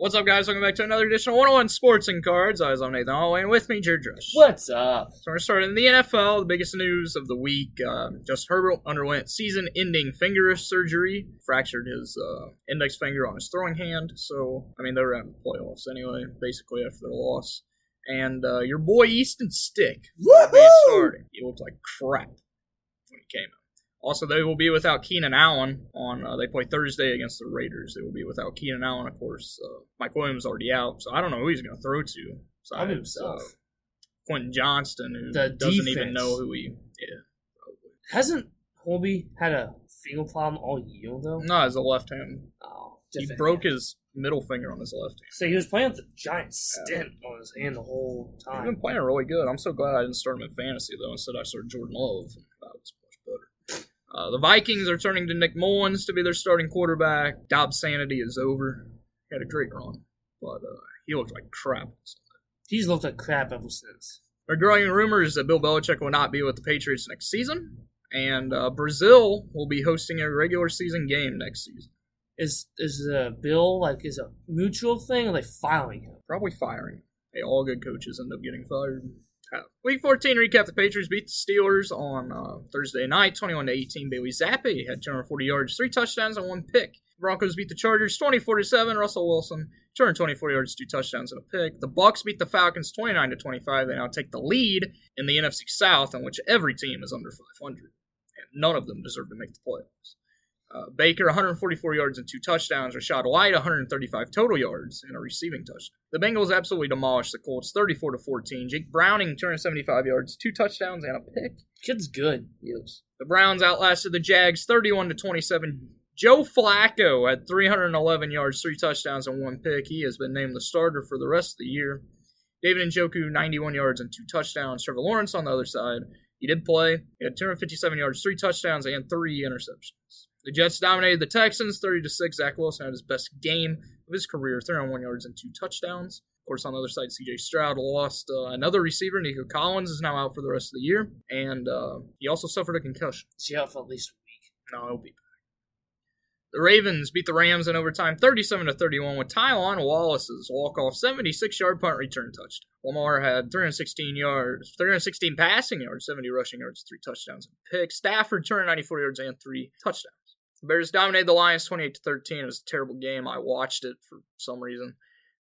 What's up, guys? Welcome back to another edition of 101 Sports and Cards. I was on Nathan Holloway, and with me, Jared Drush. What's up? So we're starting in the NFL. The biggest news of the week: uh, Justin Herbert underwent season-ending finger surgery, fractured his uh, index finger on his throwing hand. So, I mean, they were out of the playoffs anyway, basically after their loss. And uh, your boy Easton Stick will be starting. He looked like crap when he came out. Also, they will be without Keenan Allen on. Uh, they play Thursday against the Raiders. They will be without Keenan Allen, of course. Uh, Mike Williams already out, so I don't know who he's going to throw to. So I have, himself. uh, Quentin Johnston, who The doesn't even know who he. Yeah, Hasn't Holby had a finger problem all year though? no, as a left hand, Oh, he broke hand. his middle finger on his left hand. So he was playing with a giant stent on his hand the whole He's time. been playing really good. I'm so glad I didn't start him in fantasy though. Instead, I started Jordan Love. That was much better. Uh, the Vikings are turning to Nick Mullens to be their starting quarterback. Dobbs' sanity is over. He had a great run, but uh, he looked like crap. He's looked like crap ever since. There are growing rumors that Bill Belichick will not be with the Patriots next season, and uh, Brazil will be hosting a regular season game next season. Is is the bill like is a mutual thing or are they filing him? Probably firing. Hey, all good coaches end up getting fired. Uh, Week 14 recap: The Patriots beat the Steelers on uh, Thursday night, 21 to 18. Bailey Zappe had 240 yards, three touchdowns, and one pick. Broncos beat the Chargers 24 to 7. Russell Wilson 224 yards, two touchdowns, and a pick. The Bucks beat the Falcons 29 to 25. They now take the lead in the NFC South, in which every team is under 500, and none of them deserve to make the playoffs. Uh, Baker, 144 yards and two touchdowns. Rachaad White, 135 total yards and a receiving touchdown. The Bengals absolutely demolished the Colts, 34 to 14. Jake Browning, 275 yards, two touchdowns and a pick. Kid's good. Yes. The Browns outlasted the Jags, 31 to 27. Joe Flacco had 311 yards, three touchdowns, and one pick. He has been named the starter for the rest of the year. David Njoku, 91 yards and two touchdowns. Trevor Lawrence on the other side. He did play. He had 257 yards, three touchdowns, and three interceptions. The Jets dominated the Texans 30 to 6. Zach Wilson had his best game of his career, 301 yards and two touchdowns. Of course, on the other side, CJ Stroud lost uh, another receiver. Nico Collins is now out for the rest of the year. And uh, he also suffered a concussion. Is he out for at least a week? No, he'll be back. The Ravens beat the Rams in overtime 37 to 31 with Tylan Wallace's walk-off 76-yard punt return touchdown. Lamar had 316 yards, 316 passing yards, 70 rushing yards, three touchdowns and a pick. Stafford 294 yards and three touchdowns. The Bears dominated the Lions 28 to 13. It was a terrible game. I watched it for some reason.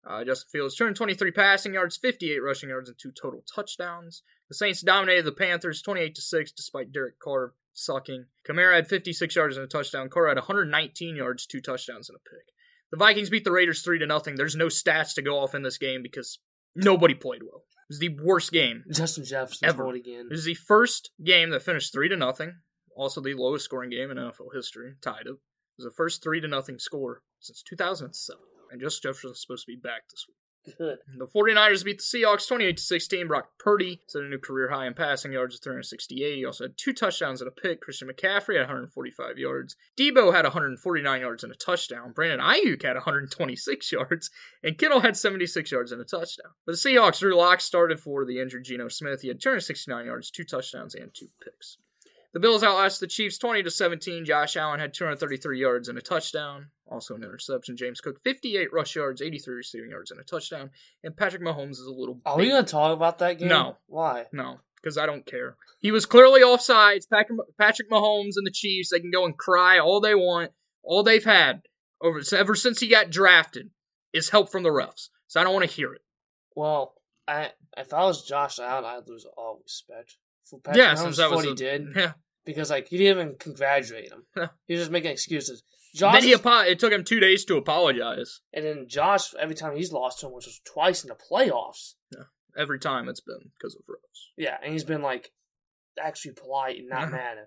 Uh, Justin Fields 223 passing yards, 58 rushing yards, and two total touchdowns. The Saints dominated the Panthers 28 to 6 despite Derek Carr sucking. Kamara had 56 yards and a touchdown. Carr had 119 yards, two touchdowns, and a pick. The Vikings beat the Raiders 3 to nothing. There's no stats to go off in this game because nobody played well. It was the worst game. Justin Jefferson Ever. again. It was the first game that finished 3 to nothing. Also the lowest scoring game in NFL history, tied up. It was the first 3 to nothing score since 2007. And Justin Jefferson's supposed to be back this week. Good. The 49ers beat the Seahawks 28 to 16. Brock Purdy set a new career high in passing yards of 368. He also had two touchdowns and a pick. Christian McCaffrey had 145 yards. Deebo had 149 yards and a touchdown. Brandon Aiyuk had 126 yards. And Kittle had 76 yards and a touchdown. For the Seahawks, Drew Lock started for the injured Geno Smith. He had 269 yards, two touchdowns, and two picks. The Bills outlasted the Chiefs 20 to 17. Josh Allen had 233 yards and a touchdown, also an interception. James Cook 58 rush yards, 83 receiving yards and a touchdown. And Patrick Mahomes is a little Are we gonna talk about that game? No. Why? no, because I don't care. He was clearly offsides. Patrick, Patrick Mahomes and the Chiefs, they can go and cry all they want. All they've had over ever since he got drafted is help from the refs. So I don't want to hear it. Well, I if I was Josh Allen, I'd lose all respect for Patrick yeah, Mahomes since that was what he did Yeah. Because like he didn't even congratulate him. He was just making excuses. Josh Then he apo- it took him two days to apologize. and then Josh every time he's lost to him, which was twice in the playoffs. Yeah, Every time it's been because of refs. Yeah, and he's been like actually polite and not mad.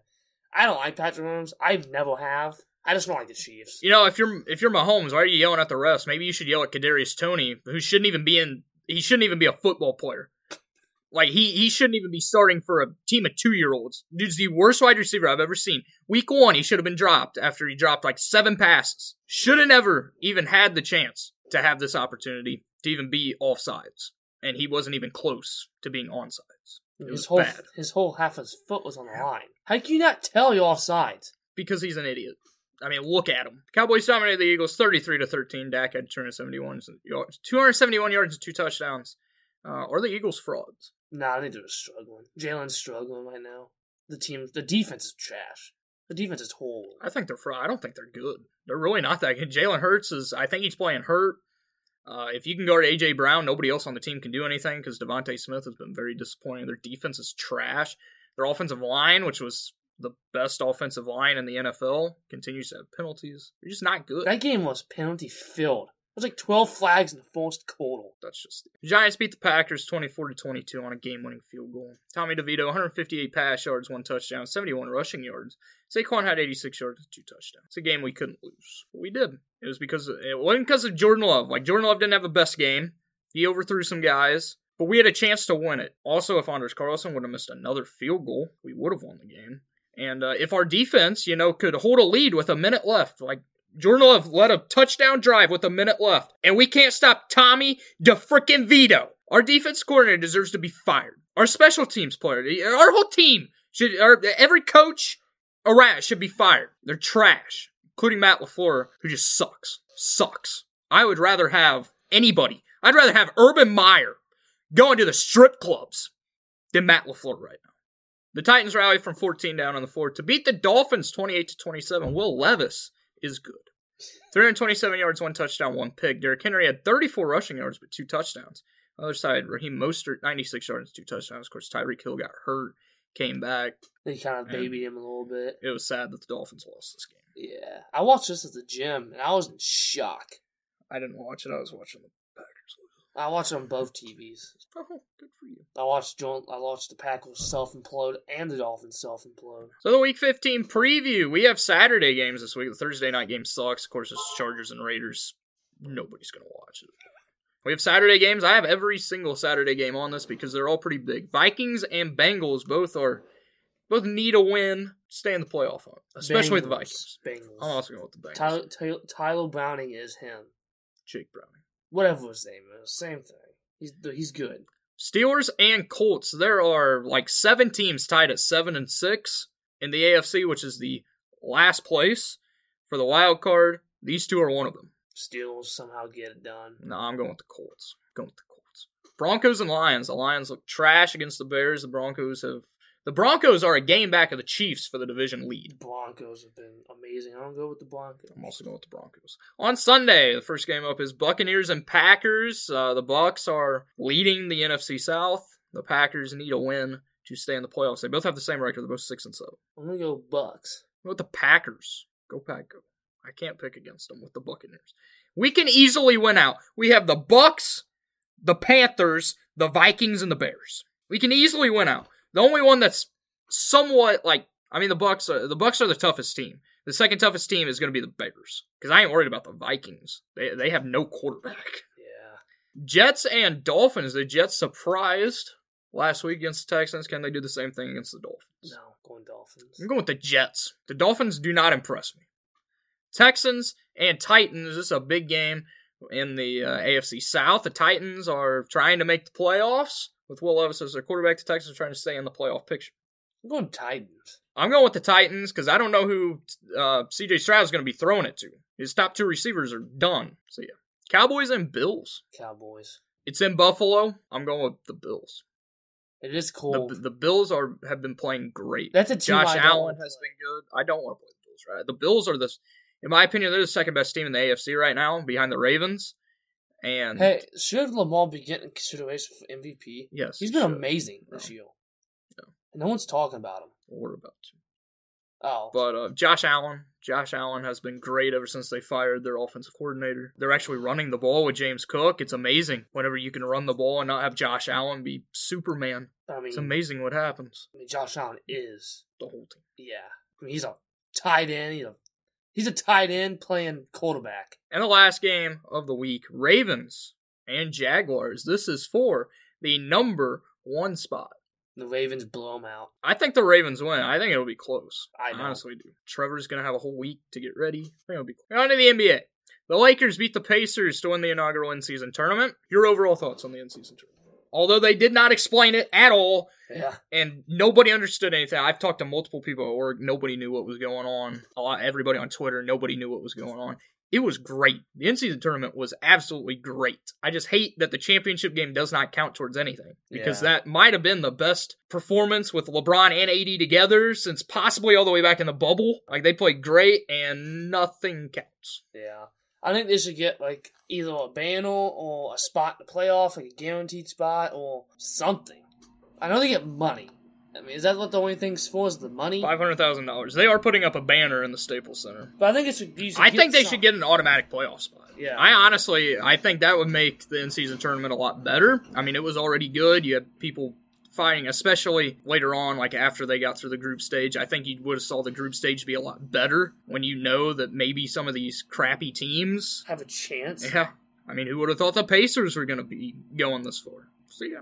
I don't like Patrick Mahomes. I never have. I just don't like the Chiefs. You know, if you're if you're Mahomes, why are you yelling at the refs? Maybe you should yell at Kadarius Toney, who shouldn't even be in. He shouldn't even be a football player. Like he he shouldn't even be starting for a team of two year olds. Dude's the worst wide receiver I've ever seen. Week one, he should have been dropped after he dropped like seven passes. Should have never even had the chance to have this opportunity to even be offsides, and he wasn't even close to being onsides. It His was whole bad his whole half of his foot was on the line. How can you not tell you're offsides? because he's an idiot. I mean, look at him. Cowboys dominated the Eagles 33 to 13. Dak had 271 yards, 271 yards and two touchdowns. Uh, or the Eagles frauds. Nah, I think they're struggling. Jalen's struggling right now. The team, the defense is trash. The defense is horrible. I think they're fraud. I don't think they're good. They're really not that good. Jalen Hurts is. I think he's playing hurt. Uh, if you can guard AJ Brown, nobody else on the team can do anything because DeVonta Smith has been very disappointing. Their defense is trash. Their offensive line, which was the best offensive line in the NFL, continues to have penalties. They're just not good. That game was penalty filled. Was like 12 flags in the first quarter. That's just Giants beat the Packers 24 to 22 on a game-winning field goal. Tommy DeVito 158 pass yards, one touchdown, 71 rushing yards. Saquon had 86 yards two touchdowns. It's a game we couldn't lose. We did. It was because of, it wasn't because of Jordan Love. Like Jordan Love didn't have the best game. He overthrew some guys, but we had a chance to win it. Also, if Anders Carlson would have missed another field goal, we would have won the game. And uh, if our defense, you know, could hold a lead with a minute left, like Jordan Love led a touchdown drive with a minute left, and we can't stop Tommy DeFrickin' Vito. Our defense coordinator deserves to be fired. Our special teams player, our whole team should, our, every coach around should be fired. They're trash, including Matt LaFleur, who just sucks. Sucks. I would rather have anybody. I'd rather have Urban Meyer going to the strip clubs than Matt LaFleur right now. The Titans rally from 14 down on the fourth to beat the Dolphins 28 to 27. Will Levis is good. 327 yards, one touchdown, one pick. Derrick Henry had 34 rushing yards, but two touchdowns. On the Other side, Raheem Mostert, 96 yards, two touchdowns. Of course, Tyreek Hill got hurt, came back. They kind of babied him a little bit. It was sad that the Dolphins lost this game. Yeah. I watched this at the gym, and I was in shock. I didn't watch it. I was watching the. I watched it on both TVs. Oh, good for you. I watched John, I watched the Packers self implode and the Dolphins self implode. So the Week 15 preview. We have Saturday games this week. The Thursday night game sucks. Of course, it's Chargers and Raiders. Nobody's gonna watch it. We have Saturday games. I have every single Saturday game on this because they're all pretty big. Vikings and Bengals both are both need a win, stay in the playoff hunt, especially with the Vikings. Bengals. I'm also going with the Bengals. Tyler, Tyler, Tyler Browning is him. Jake Browning. Whatever his name is, same thing. He's he's good. Steelers and Colts. There are like seven teams tied at seven and six in the AFC, which is the last place for the wild card. These two are one of them. Steelers somehow get it done. No, I'm going with the Colts. going with the Colts. Broncos and Lions. The Lions look trash against the Bears. The Broncos have. The Broncos are a game back of the Chiefs for the division lead. The. Broncos have been amazing. I don't go with the Broncos. I'm also going with the Broncos. On Sunday, the first game up is Buccaneers and Packers. Uh, the Bucks are leading the NFC South. The Packers need a win to stay in the playoffs. They both have the same record. They're both six and seven. I'm gonna go Bucks. With the Packers, go Pack, go. I can't pick against them with the Buccaneers. We can easily win out. We have the Bucks, the Panthers, the Vikings, and the Bears. We can easily win out. The only one that's somewhat like I mean the Bucks are the Bucks are the toughest team. The second toughest team is going to be the Bears because I ain't worried about the Vikings. They they have no quarterback. Yeah. Jets and Dolphins. The Jets surprised last week against the Texans. Can they do the same thing against the Dolphins? No, going Dolphins. I'm going with the Jets. The Dolphins do not impress me. Texans and Titans. This is a big game in the uh, AFC South. The Titans are trying to make the playoffs with Will Levis as their quarterback. The Texans are trying to stay in the playoff picture. I'm going Titans. I'm going with the Titans because I don't know who uh, CJ Stroud is going to be throwing it to. His top two receivers are done. So yeah, Cowboys and Bills. Cowboys. It's in Buffalo. I'm going with the Bills. It is The, cold. the Bills are have been playing great. That's a team Josh Allen has play. been good. I don't want to play the Bills, right? The Bills are this. in my opinion, they're the second best team in the AFC right now, behind the Ravens. And Hey, should Lamar be getting consideration for MVP? yes, He's been sure. amazing this No. year. No. No one's talking about him. We're about to. Oh, But uh, Josh Allen, Josh Allen has been great ever since they fired their offensive coordinator. They're actually running the ball with James Cook. It's amazing whenever you can run the ball and not have Josh Allen be Superman. I mean, It's amazing what happens. I mean, Josh Allen is, The whole team. yeah. I mean, he's a tight end. He's a he's a tight end playing quarterback. And the last game of the week, Ravens and Jaguars. This is for the number one spot. The Ravens blow him out. I think the Ravens win. I think it'll be close. I know. honestly do. Trevor's gonna have a whole week to get ready. I think it'll be close. On to the NBA. The Lakers beat the Pacers to win the inaugural in-season tournament. Your overall thoughts on the in-season tournament? Although they did not explain it at all, Yeah. and nobody understood anything. I've talked to multiple people at work. Nobody knew what was going on. A lot, everybody on Twitter, nobody knew what was going on. It was great. The in-season tournament was absolutely great. I just hate that the championship game does not count towards anything because Yeah. that might have been the best performance with LeBron and AD together since possibly all the way back in the bubble. Like they played great, and nothing counts. Yeah. I think they should get like either a banner or a spot in the playoff, like a guaranteed spot or something. I know they get money. I mean, is that what the only thing's for? Is the money? Five hundred thousand dollars. They are putting up a banner in the Staples Center. But I think it's. should. You I think they should get an automatic playoff spot. Yeah. I honestly, I think that would make the in-season tournament a lot better. I mean, it was already good. You had people fighting, especially later on, like after they got through the group stage. I think you would have saw the group stage be a lot better when you know that maybe some of these crappy teams. have a chance. Yeah, I mean, who would have thought the Pacers were going to be going this far? So yeah.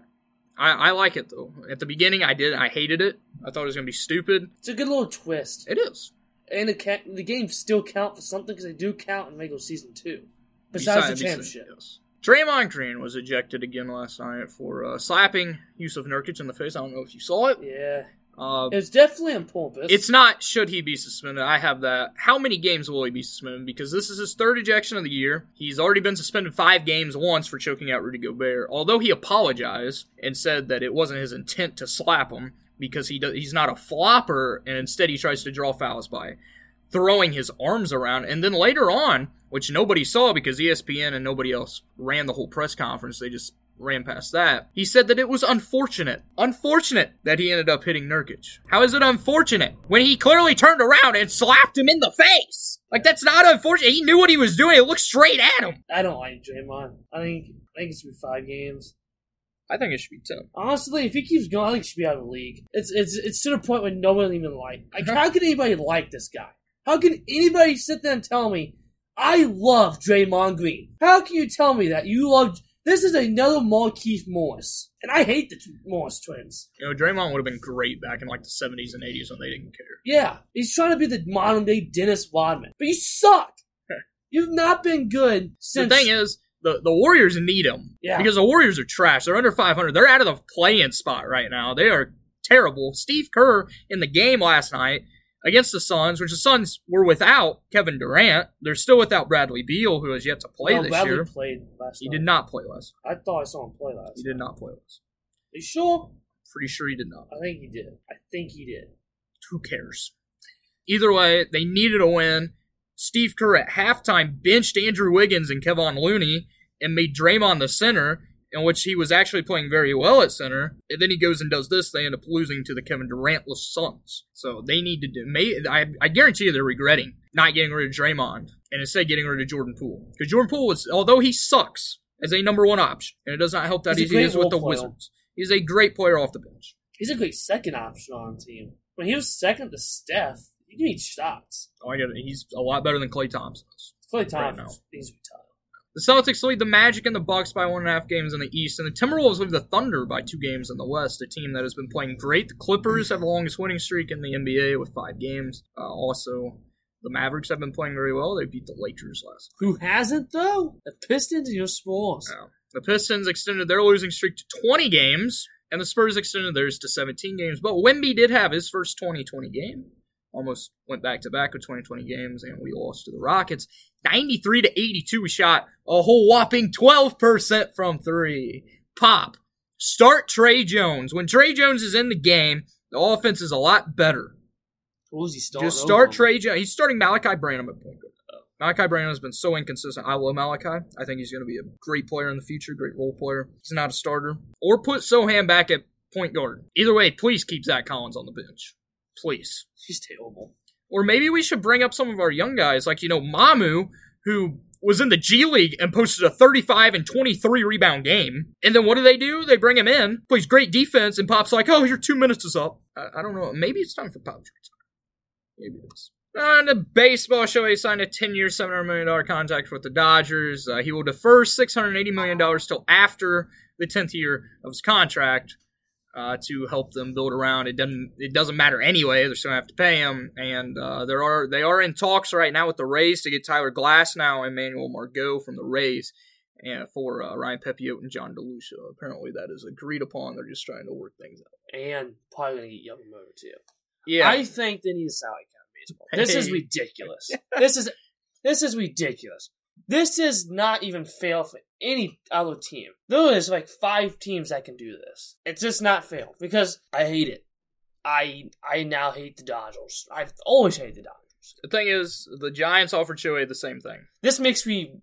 I, I like it though. At the beginning, I did. I hated it. I thought it was gonna be stupid. It's a good little twist. It is. And the, ca- the games still count for something because they do count in regular season two. Besides the Besides- championship. Yes. Draymond Green was ejected again last night for uh, slapping Jusuf Nurkic in the face. I don't know if you saw it. Yeah. Uh, It's definitely on purpose. it's not should he be suspended. I have that. How many games will he be suspended? Because this is his third ejection of the year. He's already been suspended five games once for choking out Rudy Gobert. Although he apologized and said that it wasn't his intent to slap him because he does, he's not a flopper and instead he tries to draw fouls by throwing his arms around. And then later on, which nobody saw because ESPN and nobody else ran the whole press conference, they just ran past that. He said that it was unfortunate, unfortunate that he ended up hitting Nurkic. How is it unfortunate when he clearly turned around and slapped him in the face? Like that's not unfortunate. He knew what he was doing. It looked straight at him. I don't like Draymond. I think I think it should be five games. I think it should be ten. Honestly, if he keeps going, I think he should be out of the league. It's it's it's to the point where no one even like. Like, how could anybody like this guy? How can anybody sit there and tell me I love Draymond Green? How can you tell me that you love? This is another Markieff Morris, and I hate the Morris twins. You know, Draymond would have been great back in like the seventies and eighties when they didn't care. Yeah, he's trying to be the modern day Dennis Rodman, but you suck. You've not been good since. the thing is, the, the Warriors need him. Yeah. Because the Warriors are trash. They're under 500. They're out of the play-in spot right now. They are terrible. Steve Kerr in the game last night against the Suns, which the Suns were without Kevin Durant. They're still without Bradley Beal, who has yet to play no, this Bradley year. played last He night. did not play last. I thought I saw him play last. He did not play last. Are You sure? Pretty sure he did not. I think he did. I think he did. Who cares? Either way, they needed a win. Steve Kerr at halftime benched Andrew Wiggins and Kevon Looney and made Draymond the center, in which he was actually playing very well at center. And then he goes and does this. They end up losing to the Kevin Durantless Suns. So they need to do. May, I, I guarantee you they're regretting not getting rid of Draymond and instead getting rid of Jordan Poole. Because Jordan Poole was, although he sucks as a number one option, and it does not help that He's he is with the player. Wizards. He's a great player off the bench. He's a great second option on the team. When he was second to Steph, he needs shots. Oh, I get it. He's a lot better than Klay Thompson. Klay Right Thompson now. needs to retire. The Celtics lead the Magic and the Bucks by one and a half games in the East, and the Timberwolves lead the Thunder by two games in the West. A team that has been playing great. The Clippers have the longest winning streak in the NBA with five games. Uh, also, the Mavericks have been playing very well. They beat the Lakers last. Who hasn't though? The Pistons and your Spurs. night. The Pistons extended their losing streak to 20 games, and the Spurs extended theirs to 17 games. But Wemby did have his first 2020 game. Almost went back to back with 2020 games, and we lost to the Rockets. 93 to 82. We shot a whole whopping 12% from three. Pop. Start Tre Jones. When Tre Jones is in the game, the offense is a lot better. Who's he starting? Just start over? Tre Jones. He's starting Malaki Branham at point guard. Malaki Branham has been so inconsistent. I love Malachi. I think he's going to be a great player in the future, great role player. He's not a starter. Or put Sochan back at point guard. Either way, please keep Zach Collins on the bench. Please. He's terrible. Or maybe we should bring up some of our young guys, like, you know, Mamu, who was in the G League and posted a 35 and 23 rebound game. And then what do they do? They bring him in, plays great defense, and Pop's like, oh, your two minutes is up. I, I don't know. Maybe it's time for Pop to retire. Maybe it is. On the baseball show, he signed a 10 year, $700 million contract with the Dodgers. Uh, he will defer $680 million till after the 10th year of his contract uh, to help them build around. It doesn't it doesn't matter anyway. They're still gonna have to pay him, and uh, there are they are in talks right now with the Rays to get Tyler Glasnow and Emmanuel Margot from the Rays, and for uh, Ryan Pepiot and John DeLucia. Apparently, that is agreed upon. They're just trying to work things out. And probably gonna get Yamamoto too. Yeah, I think they need a salary cap baseball. This is ridiculous. this is this is ridiculous. This is not even fail for any other team. There is like five teams that can do this. It's just not fail because I hate it. I I now hate the Dodgers. I've always hated the Dodgers. the thing is, the Giants offered Shohei the same thing. This makes me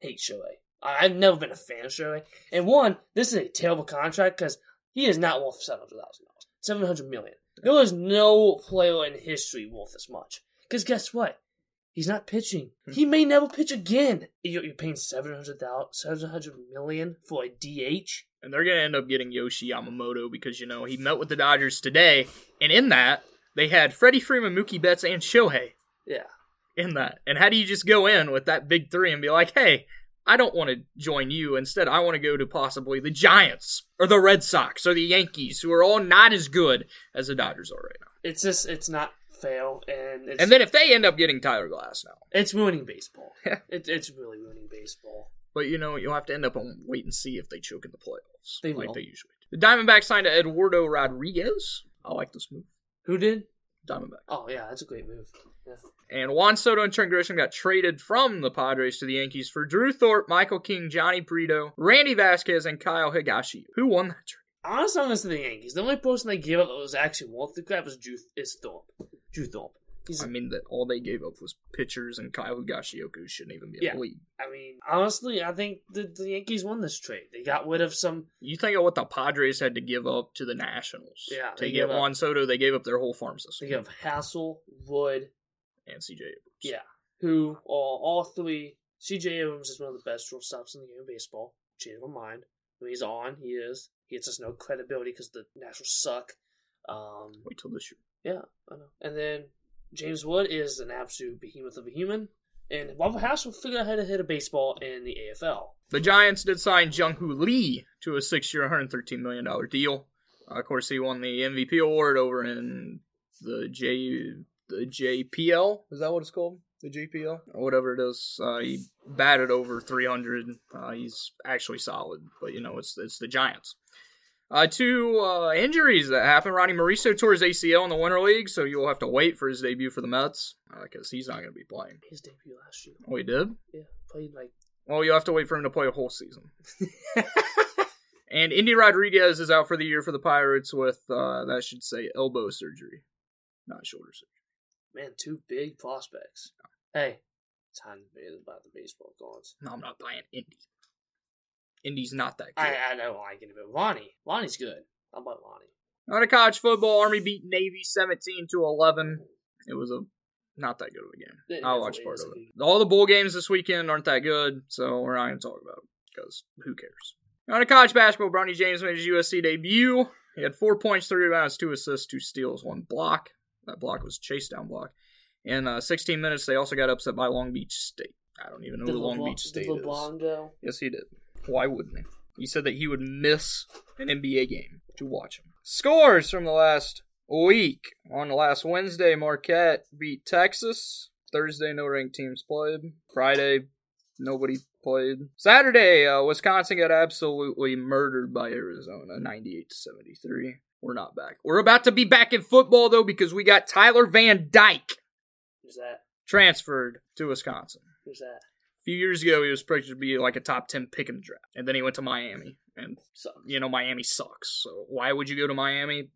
hate Shohei. I've never been a fan of Shohei. And one, this is a terrible contract because he is not worth seven hundred thousand dollars, seven hundred million. There is no player in history worth this much. Because guess what? He's not pitching. Hmm. He may never pitch again. You're, paying seven hundred thousand, seven hundred million for a DH. And they're going to end up getting Yoshi Yamamoto because, you know, he met with the Dodgers today. And in that, they had Freddie Freeman, Mookie Betts, and Shohei Yeah, in that. And how do you just go in with that big three and be like, hey, I don't want to join you. Instead, I want to go to possibly the Giants or the Red Sox or the Yankees, who are all not as good as the Dodgers are right now. it's just it's not fair, and it's, And then if they end up getting Tyler Glasnow, it's ruining baseball. it, it's really ruining baseball. but you know, you'll have to end up on wait and see if they choke in the playoffs. They like will. they usually do. The Diamondbacks signed Eduardo Rodriguez. I like this move. Who did? Diamondback. Oh yeah, that's a great move. Yeah. And Juan Soto and Trent Grisham got traded from the Padres to the Yankees for Drew Thorpe, Michael King, Jhony Brito, Randy Vasquez, and Kyle Higashi. Who won that trade? Honestly, I'm to the Yankees. The only person they gave up that was actually worth the crap was Drew is Thorpe. He's, I mean, that all they gave up was pitchers and Kyle Higashioka, who shouldn't even be in Yeah. the league. I mean, honestly, I think the, the Yankees won this trade. They got rid of some. You think of what the Padres had to give up to the Nationals. Yeah, To they get gave up- Juan Soto, they gave up their whole farm system. They gave Hassell, Wood, And CJ Abrams. yeah, who are all three. CJ Abrams is one of the best shortstops in the game of baseball. Change my mind. When he's on, he is. He gets us no credibility because the Nationals suck. Um, Wait till this year. Yeah, I know. And then James Wood is an absolute behemoth of a human. And Robert Hassell figure out how to hit a baseball in the AFL. The Giants did sign Jung Hoo Lee to a six-year, $113 million deal. Uh, of course, he won the MVP award over in the J the JPL. Is that what it's called? The JPL or whatever it is. Uh, he batted over 300. Uh, he's actually solid, but you know it's it's the Giants. Uh, two uh, injuries that happened. Ronny Mauricio tore his ACL in the Winter League, so you'll have to wait for his debut for the Mets because he's not going to be playing. His debut last year. Oh, he did. Yeah, played like. Well, you'll have to wait for him to play a whole season. And Endy Rodriguez is out for the year for the Pirates with uh, that should say elbow surgery, not shoulder surgery. Man, two big prospects. Hey, time to be about the baseball gods. No, I'm not buying Endy. Endy's not that good. I, I don't like it, but Lonnie. Lonnie's good. How about Lonnie? On a college football, Army beat Navy 17 to 11. It was a not that good of a game. It I watched part of a it. All the bowl games this weekend aren't that good, so we're not going to talk about it because who cares? On a college basketball, Bronny James made his USC debut. He had four points, three rebounds, two assists, two steals, one block. That block was chase down block. In uh, 16 minutes, they also got upset by Long Beach State. I don't even know Did who Long Beach State is. Yes, he did. Why wouldn't he? He said that he would miss an NBA game to watch him. Scores from the last week. On the last Wednesday, Marquette beat Texas. Thursday, no ranked teams played. Friday, nobody played. Saturday, uh, Wisconsin got absolutely murdered by Arizona, 98 to 73. We're not back. We're about to be back in football though because we got Tyler Van Dyke Who's that? transferred to Wisconsin. Who's that? Few years ago, he was projected to be like a top 10 pick in the draft. And then he went to Miami. And, So, you know, Miami sucks. So why would you go to Miami?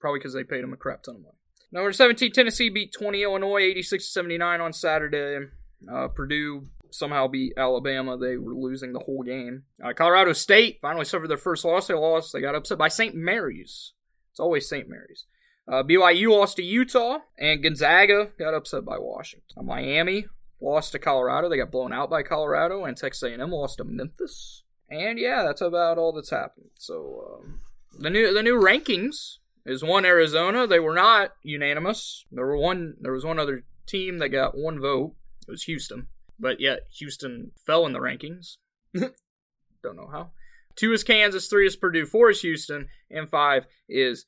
Probably because they paid him a crap ton of money. Number 17, Tennessee beat 20 Illinois, 86 79 on Saturday. Uh, Purdue somehow beat Alabama. They were losing the whole game. Uh, Colorado State finally suffered their first loss. They lost. They got upset by St. Mary's. It's always St. Mary's. Uh, BYU lost to Utah, and Gonzaga got upset by Washington. Uh, Miami lost to Colorado. They got blown out by Colorado, and Texas A&M lost to Memphis. And yeah, that's about all that's happened. So um, the new the new rankings is one Arizona. They were not unanimous. There were one. There was one other team that got one vote. It was Houston, but yet Houston fell in the rankings. Don't know how. Two is Kansas, three is Purdue, four is Houston, and five is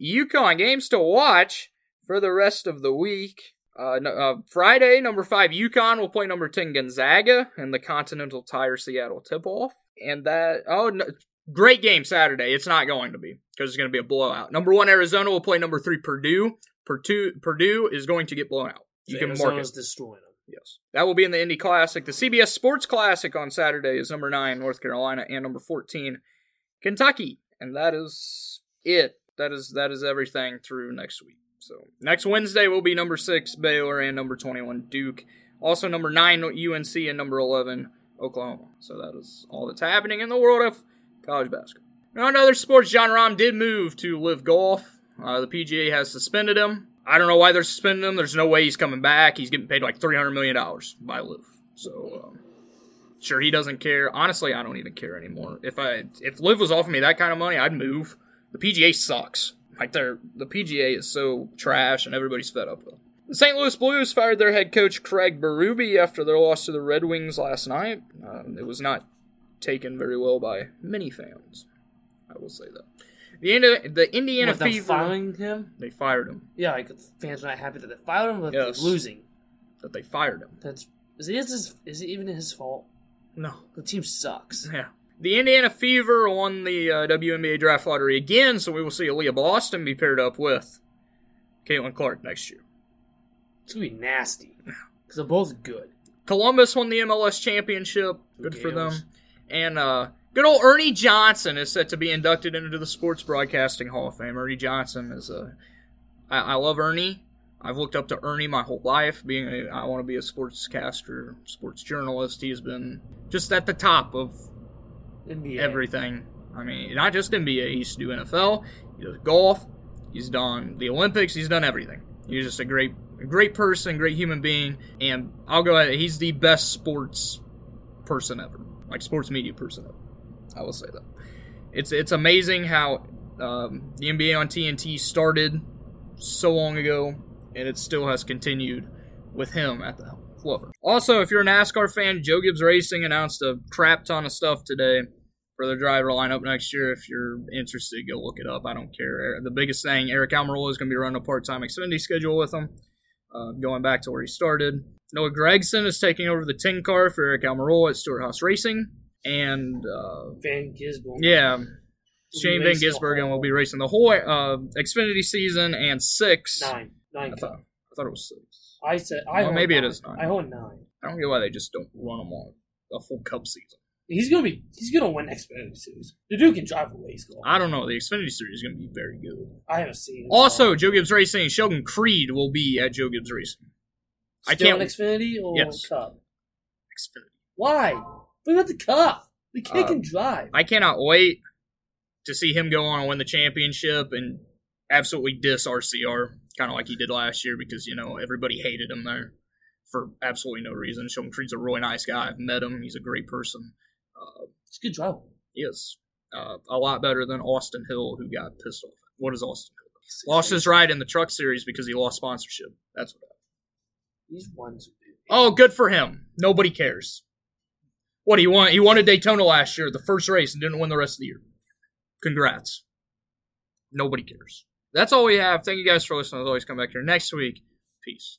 UConn. Games to watch for the rest of the week. Uh, no, uh, Friday, number five, UConn will play number 10, Gonzaga, in the Continental Tire Seattle tip off. And that, oh, no, great game Saturday. It's not going to be because it's going to be a blowout. Number one, Arizona will play number three, Purdue. Purdue, Purdue is going to get blown out. You can mark Arizona's it. destroying them. Yes. That will be in the Indy Classic. The CBS Sports Classic on Saturday is number 9, North Carolina, and number 14, Kentucky. And that is it. That is that is everything through next week. So next Wednesday will be number 6, Baylor, and number 21, Duke. Also number 9, UNC, and number 11, Oklahoma. So that is all that's happening in the world of college basketball. Now, in other sports, Jon Rahm did move to LIV golf. Uh, the PGA has suspended him. I don't know why they're suspending him. There's no way he's coming back. He's getting paid like three hundred million dollars by LIV. So um, sure, he doesn't care. Honestly, I don't even care anymore. If I if LIV was offering me that kind of money, I'd move. The PGA sucks. Like they're the PGA is so trash, and everybody's fed up with. them. The St. Louis Blues fired their head coach Craig Berube after their loss to the Red Wings last night. Um, it was not taken very well by many fans. I will say that. The Indi- the Indiana What, Fever firing him? they fired him. Yeah, like fans are not happy that they fired him, but Yes. they're losing. That they fired him. That's is it his, is it even his fault? No. The team sucks. Yeah. The Indiana Fever won the uh, WNBA draft lottery again, so we will see Aliyah Boston be paired up with Caitlin Clark next year. It's gonna be nasty because they're both good. Columbus won the MLS championship. Good for them. And uh, good old Ernie Johnson is set to be inducted into the Sports Broadcasting Hall of Fame. Ernie Johnson is a. I, I love Ernie. I've looked up to Ernie my whole life. Being a, I want to be a sportscaster, sports journalist. He's been just at the top of NBA. everything. I mean, not just NBA. He used to do NFL. He does golf. He's done the Olympics. He's done everything. He's just a great, great person, great human being, and I'll go ahead. He's the best sports person ever, like sports media person ever. I will say that. It's it's amazing how um, the NBA on TNT started so long ago, and it still has continued with him at the helm. Also, if you're a NASCAR fan, Joe Gibbs Racing announced a crap ton of stuff today for their driver lineup next year. If you're interested, go look it up. I don't care. The biggest thing, Eric Almirola is going to be running a part-time Xfinity schedule with him, uh, going back to where he started. Noah Gragson is taking over the 10 car for Eric Almirola at Stewart-Haas Racing. And, uh, Van Gisborne. yeah, Shane Van Gisbergen will be racing the whole uh, Xfinity season and six. Nine. Nine. I thought, I thought it was six. I said. I Well, maybe it nine. is nine. I hold nine. I don't get why they just don't run them on a full Cup season. He's gonna be. He's gonna win Xfinity Series. The dude can drive away. He's car. I don't know. The Xfinity series is going to be very good. I haven't seen. it. Also, Joe Gibbs Racing Sheldon Creed will be at Joe Gibbs Racing. I can't- in Xfinity or Yes. Cup. Xfinity. Why? Bring out the Cup. The kid Uh, can drive. I cannot wait to see him go on and win the championship and absolutely diss RCR, kind of like he did last year, because you know everybody hated him there for absolutely no reason. Sheldon Creed's a really nice guy. I've met him. He's a great person. Uh, a good driver. he is uh, a lot better than Austin Hill, who got pissed off. What is Austin Hill? Lost his ride in the truck series because he lost sponsorship. That's what. happened. He's one. Oh, good for him. Nobody cares. What he won? He won a Daytona last year, the first race, and didn't win the rest of the year. Congrats. Nobody cares. That's all we have. Thank you guys for listening. As always, come back here next week. Peace.